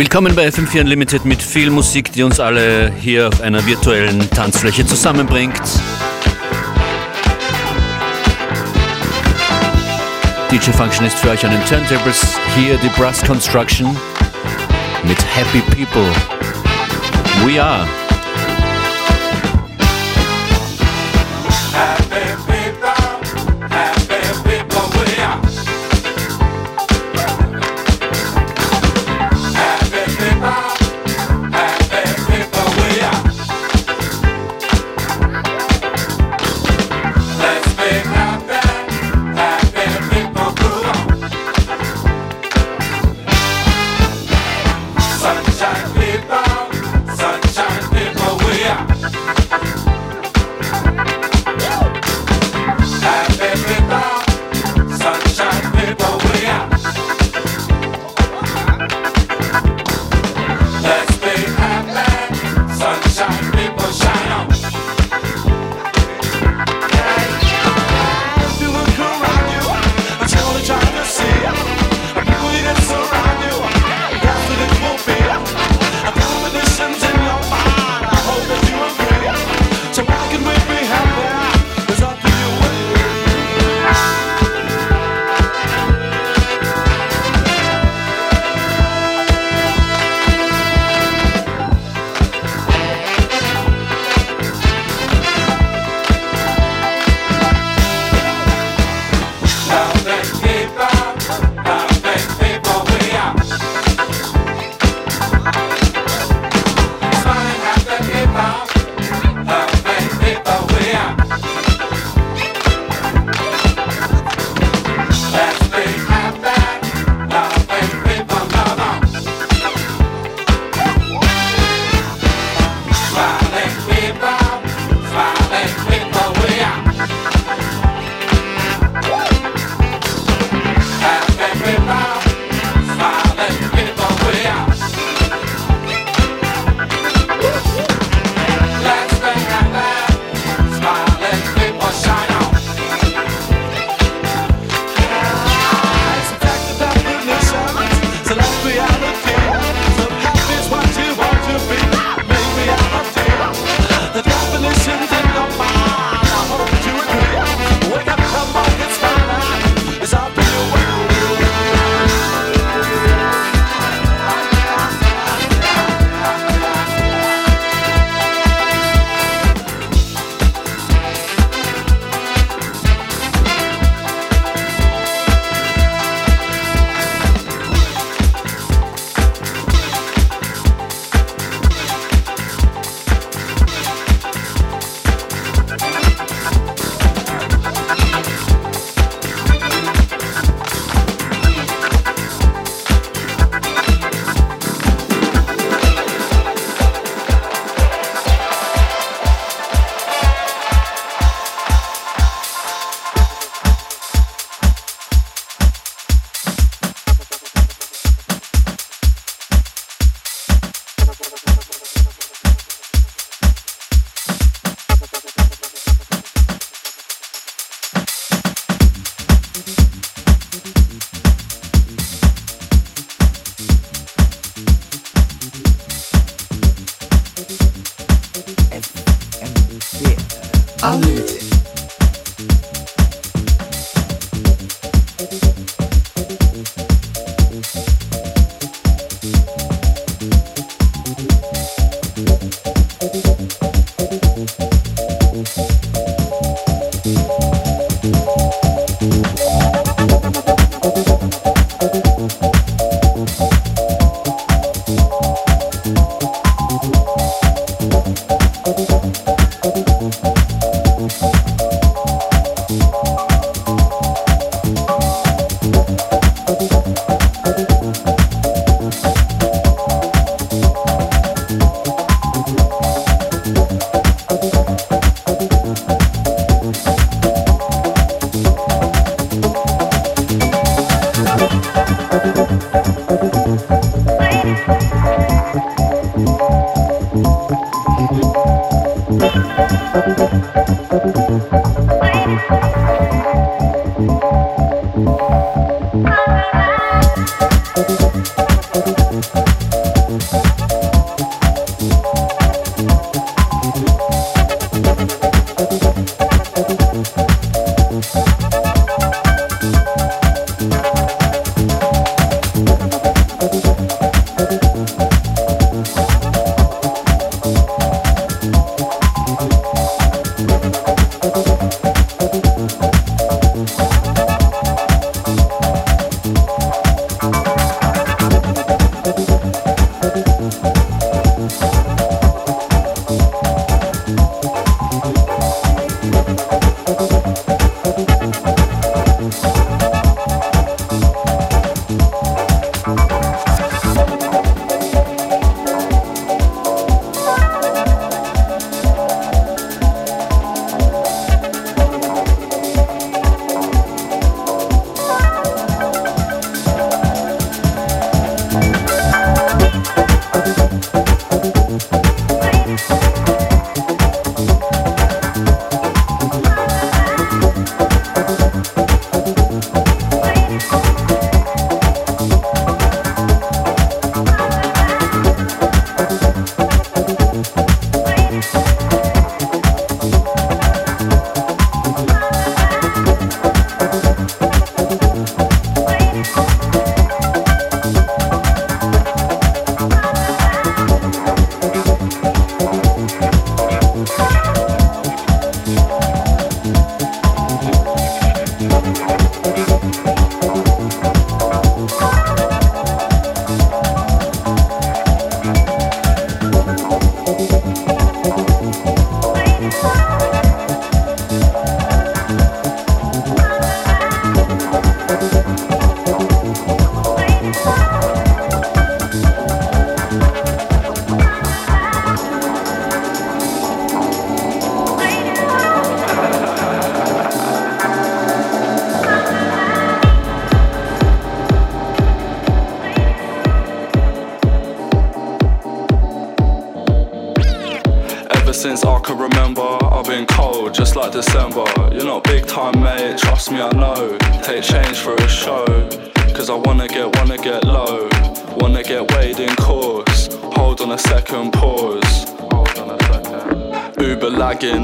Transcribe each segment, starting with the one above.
Willkommen bei FM4 Unlimited mit viel Musik, die uns alle hier auf einer virtuellen Tanzfläche zusammenbringt. DJ Function ist für euch an den Turntables. Hier die Brass Construction mit Happy People. We are.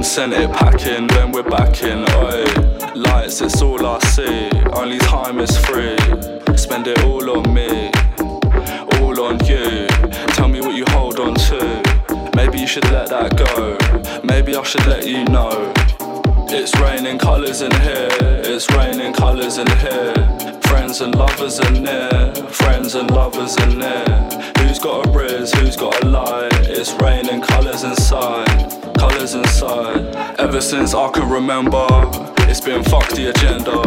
Sent it packing, then we're back in. Oi, lights, it's all I see. Only time is free. Spend it all on me, all on you. Tell me what you hold on to. Maybe you should let that go. Maybe I should let you know. It's raining colours in here, it's raining colours in here. Friends and lovers in near, friends and lovers in near. Who's got a riz, who's got a light? It's raining colours inside, inside. Ever since I can remember, it's been fuck the agenda.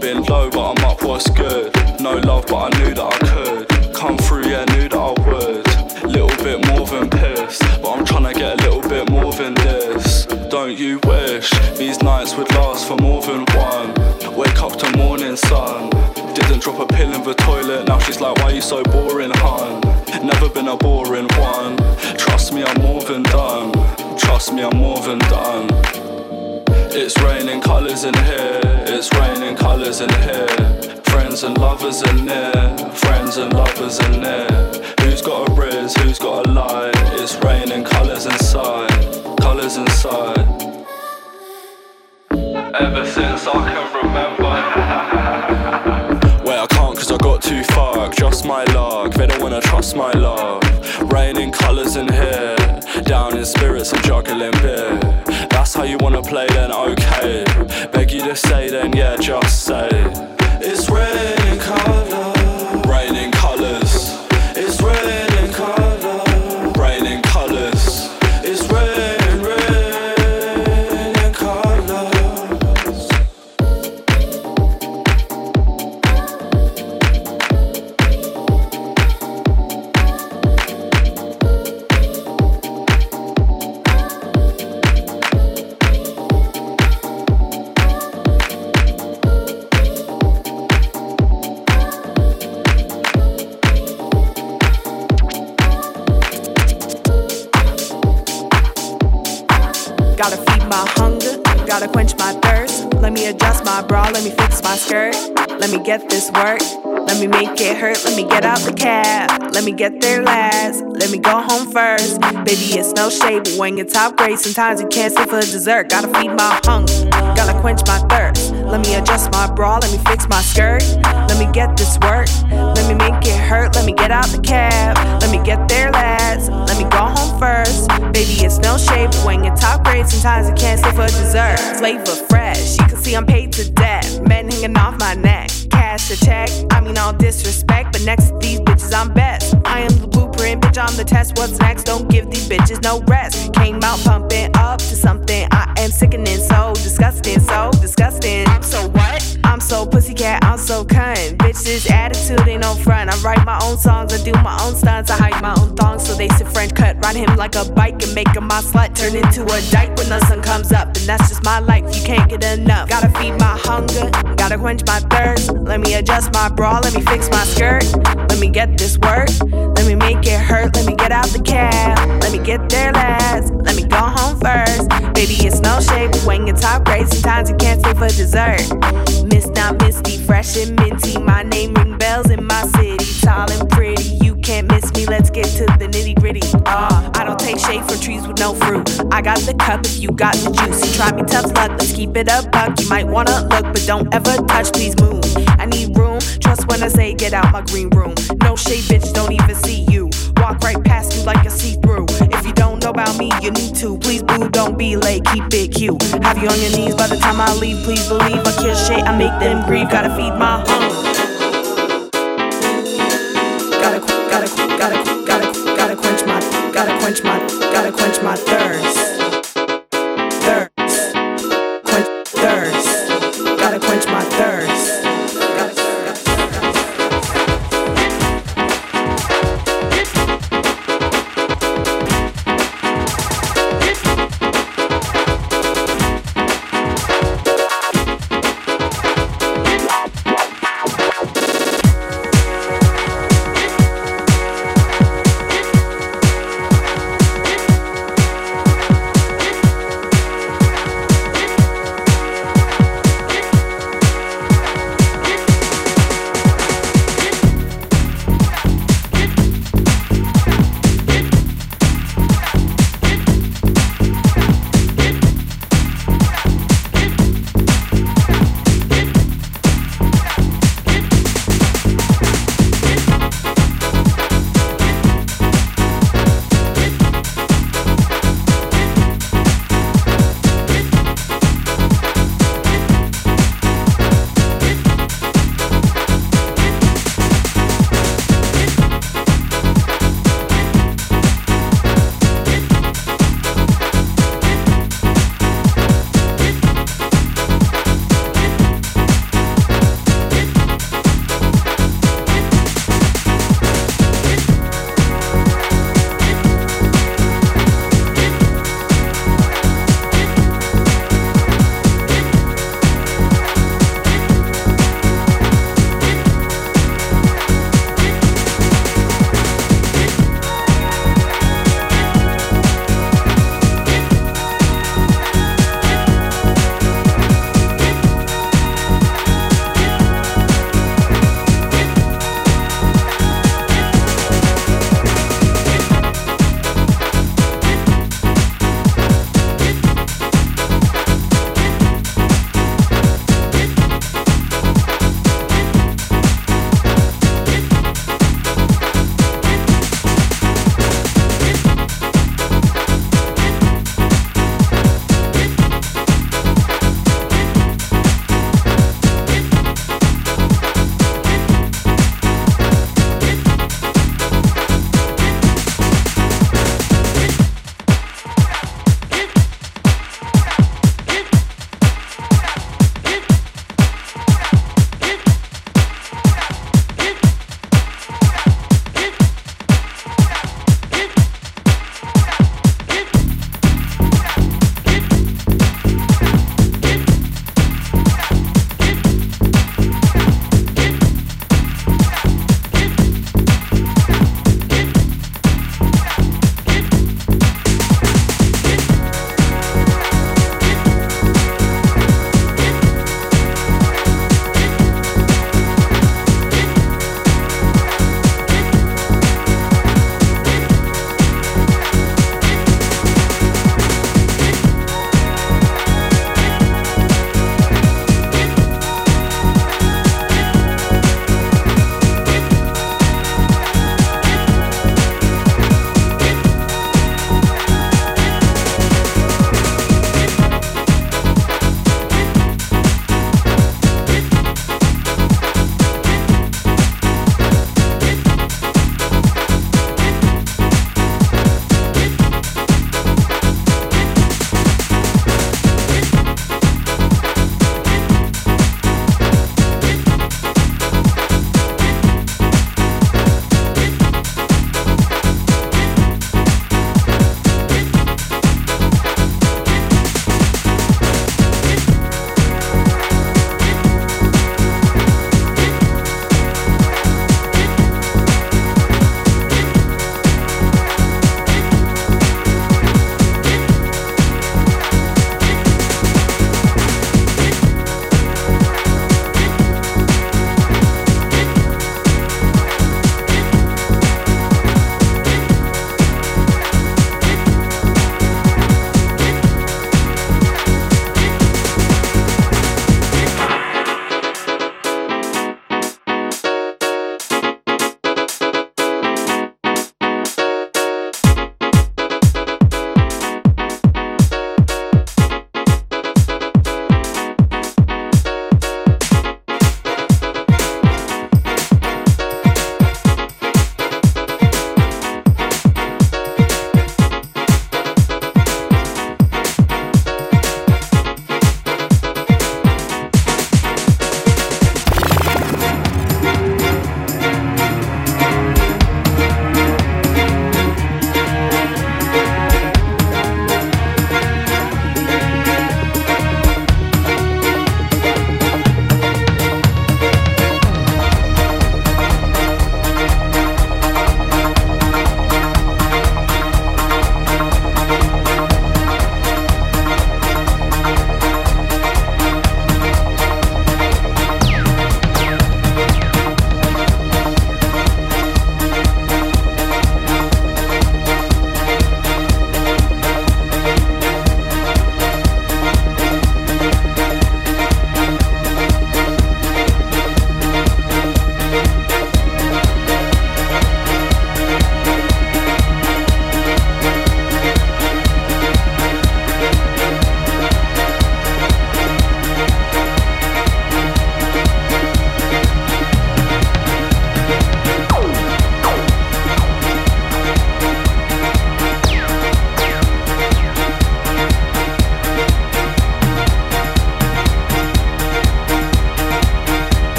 Been low, but I'm up, what's good? No love, but I knew that I could. Come through, yeah, knew that I would. Little bit more than pissed, but I'm trying to get a little bit more than this. Don't you wish these nights would last for more than one? Wake up to morning sun. Didn't drop a pill in the toilet, now she's like, Why you so boring, hun? Never been a boring one. Trust me, I'm more than done. Trust me, I'm more than done. It's raining colours in here, it's raining colours in here. Friends and lovers are near, friends and lovers are near. Who's got a riz, who's got a lie? It's raining colours inside, colours inside. Ever since I can remember. Wait, I can't cause I got too far. Just my luck, they don't wanna trust my love. Raining colours in here, in spirits, I'm juggling beer. That's how you wanna play, then okay. Beg you to say, then yeah, just say. My skirt. Let me get this work, let me make it hurt. Let me get out the cab, let me get there last. Let me go home first. Baby, it's no shade, but when you're top grade, sometimes you can't stay for dessert. Gotta feed my hunger, gotta quench my thirst. Let me adjust my bra, let me fix my skirt. Let me get this work, let me make it hurt. Let me get out the cab, let me get there last. Let me go home first. Baby, it's no shade, but when you're top grade, sometimes you can't stay for dessert. Flavor fresh, you can see I'm paid to death. Hanging off my neck, cash a check. I mean, all disrespect, but next to these bitches, I'm best. I am the blueprint, bitch, I'm the test. What's next? Don't give these bitches no rest. Came out pumping up to something. I am sickening, so disgusting, so disgusting. I'm so what? I'm so pussycat, I'm so cunt. Bitch, this attitude ain't no front. I write my own songs, I do my own stunts. I hide my own thongs, so they sit French cut. Ride him like a bike and make him my slut. Turn into a dyke when the sun comes up. And that's just my life, you can't get enough. Gotta feed my hunger, gotta quench my thirst. Let me adjust my bra, let me fix my skirt. Let me get this work, let me make it hurt. Let me get out the cab, let me get there last. Let me go home first. Baby, it's no shade, when you're top grade, sometimes you can't stay for dessert. Miss not misty, fresh and minty. My name ring bells in my city. Tall and pretty, you can't miss me. Let's get to the nitty gritty. Uh, I don't take shade from trees with no fruit. I got the cup if you got the juice. You try me tough luck, let's keep it a buck. You might wanna look, but don't ever touch, please move. I need room, trust when I say get out my green room. No shade, bitch, don't even see you. Walk right past you like a see through. If you don't know about me, you need to. Please, boo, don't be late, keep it cute. Have you on your knees by the time I leave. Please believe I kill shit, I make them grieve. Gotta feed my hunger. Quench my, gotta quench my thirst. Thirst.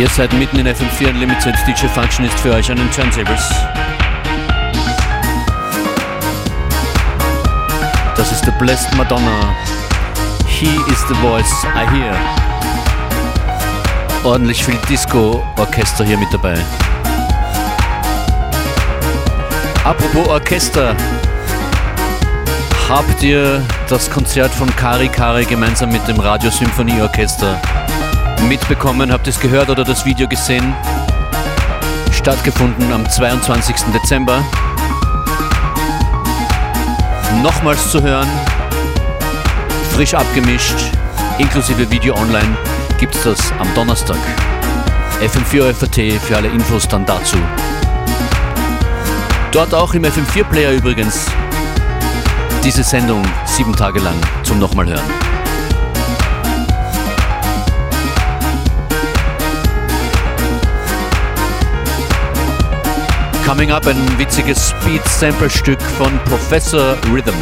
Ihr seid mitten in FM4 Unlimited. DJ Function ist für euch an den Turntables. Das ist The Blessed Madonna. He is the voice I hear. Ordentlich viel Disco-Orchester hier mit dabei. Apropos Orchester. Habt ihr das Konzert von Kari Kari gemeinsam mit dem Radio Symphonie Orchester mitbekommen? Habt es gehört oder das Video gesehen? Stattgefunden am 22. Dezember. Nochmals zu hören, frisch abgemischt, inklusive Video online, gibt es das am Donnerstag. FM4 FAT für alle Infos dann dazu. Dort auch im FM4-Player übrigens diese Sendung sieben Tage lang zum nochmal hören. Coming up ein witziges Speed-Sample-Stück von Professor Rhythm.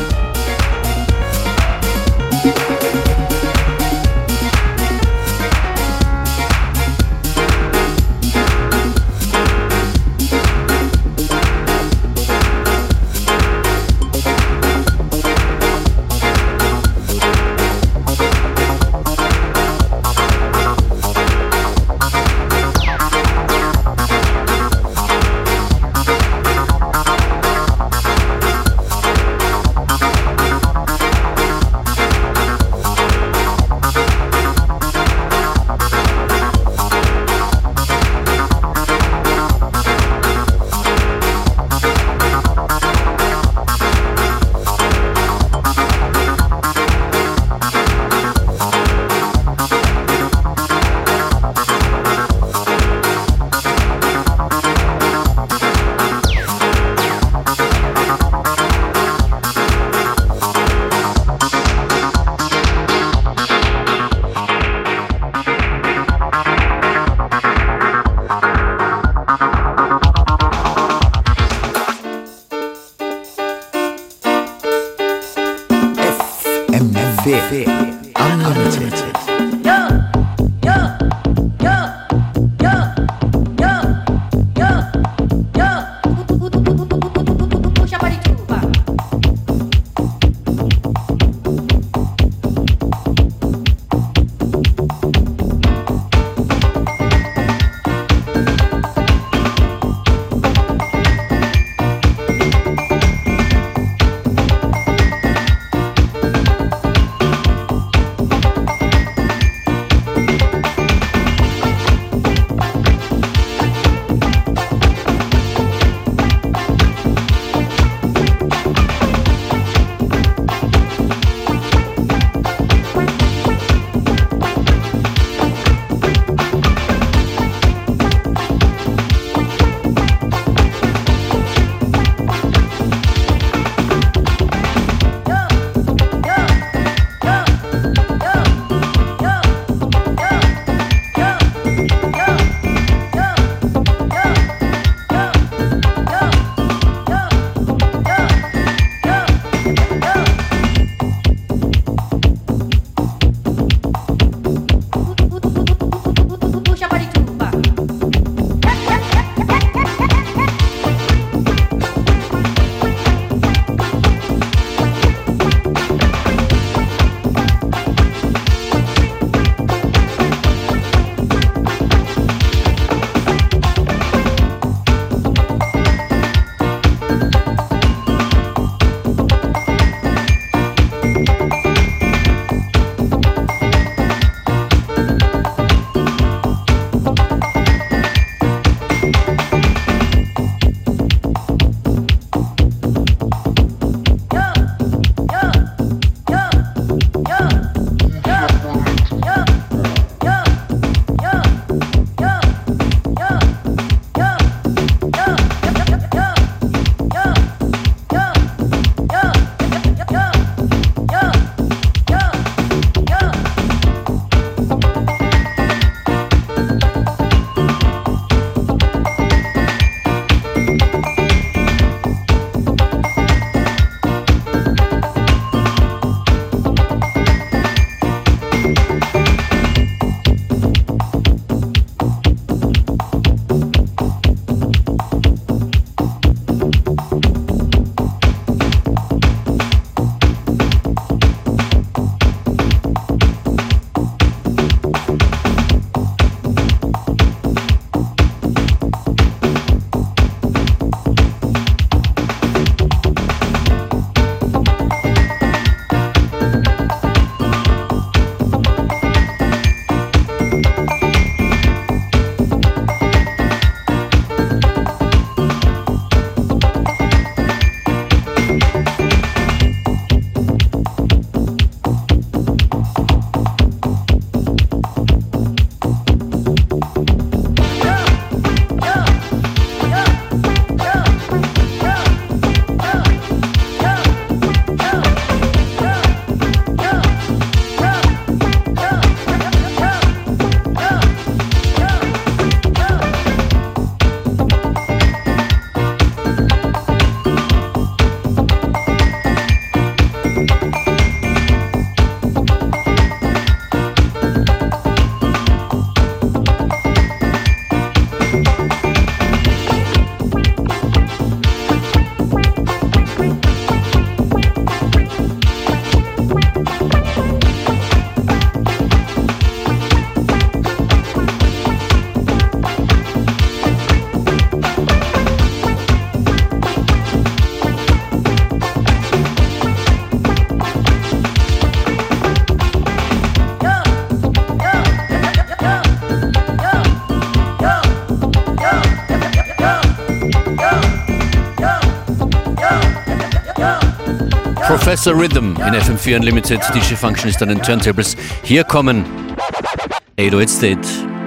Professor Rhythm in FM4 Unlimited. DJ Function ist an den Turntables. Hier kommen 808 State.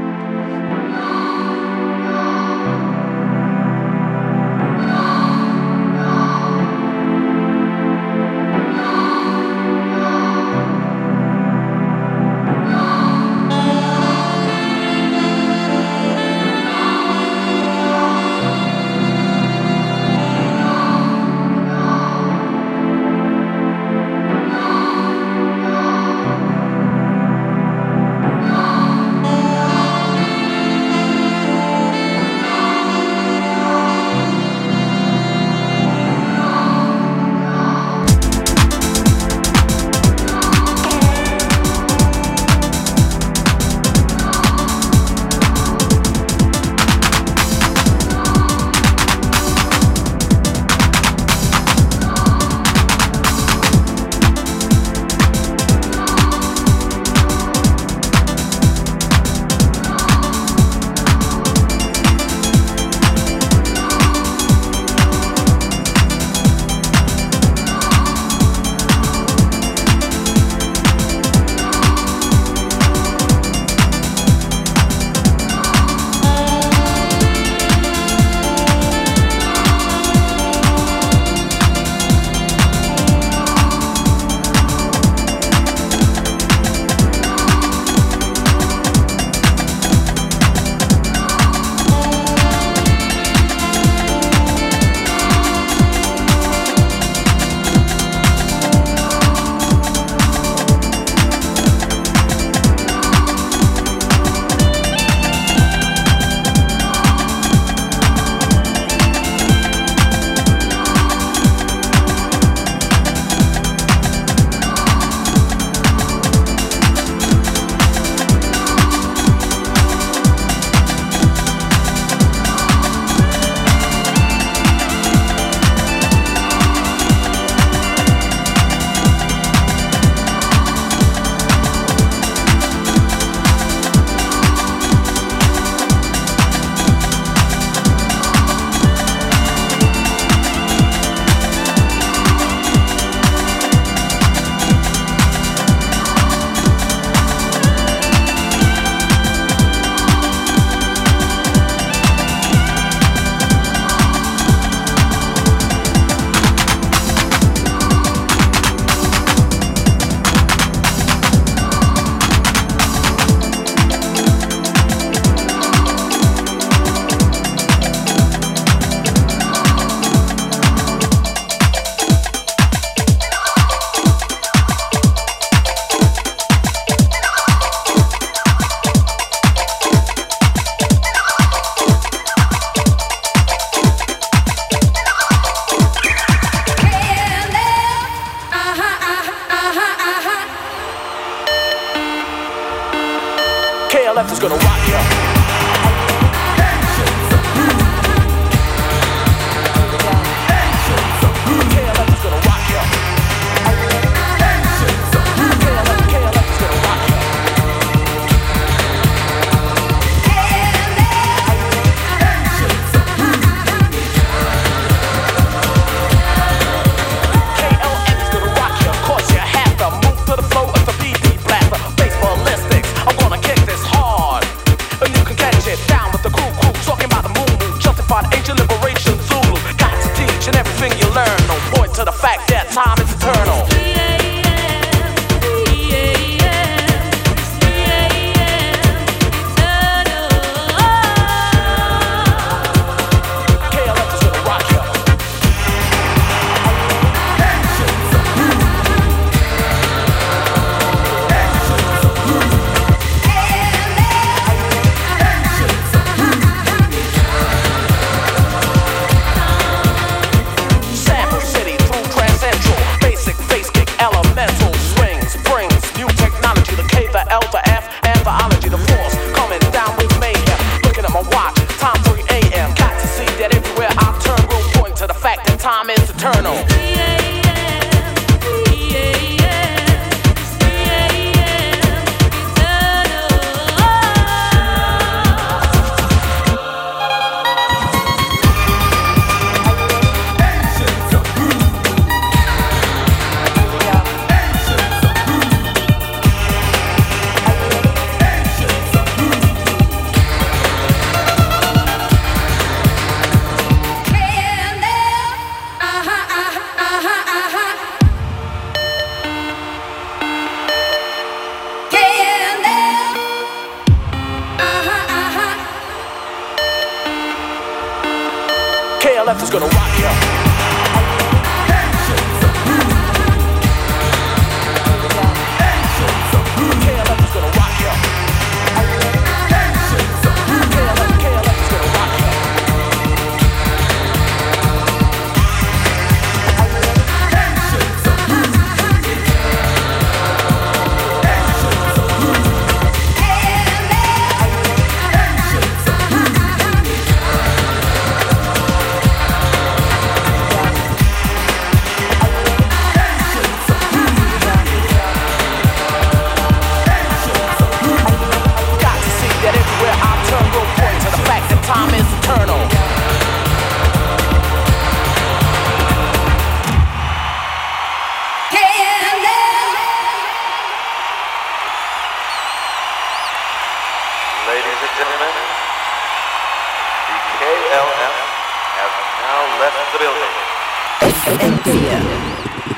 FM4.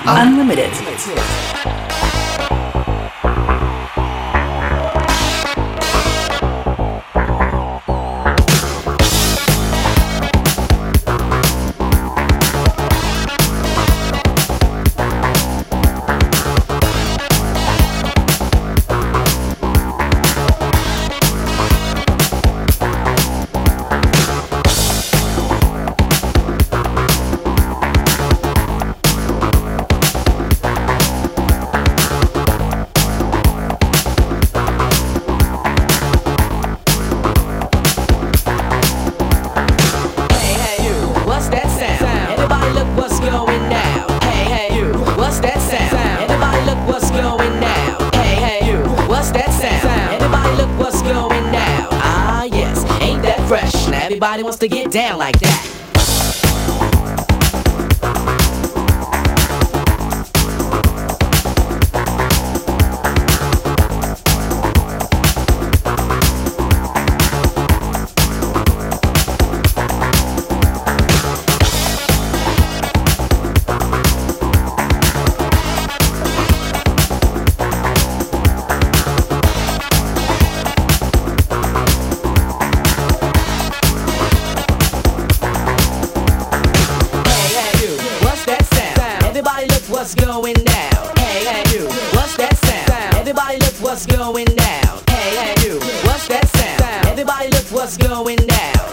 Unlimited. down like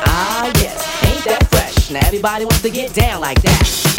Ah, everybody wants to get down like that.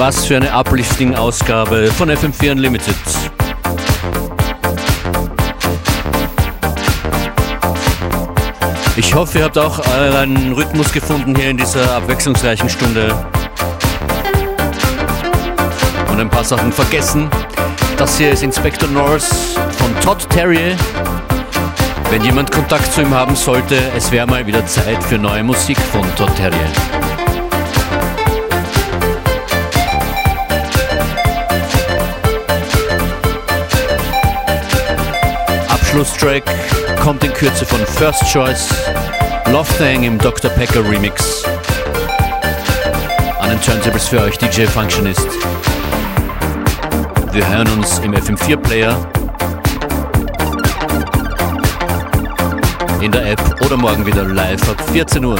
Was für eine Uplifting-Ausgabe von FM4 Unlimited. Ich hoffe, ihr habt auch einen Rhythmus gefunden hier in dieser abwechslungsreichen Stunde. Und ein paar Sachen vergessen. Das hier ist Inspector North von Todd Terrier. Wenn jemand Kontakt zu ihm haben sollte, es wäre mal wieder Zeit für neue Musik von Todd Terrier. Abschlusstrack kommt in Kürze von First Choice, Love Thing im Dr. Pecker Remix. An den Turntables für euch DJ Functionist. Wir hören uns im FM4-Player, in der App oder morgen wieder live ab 14 Uhr.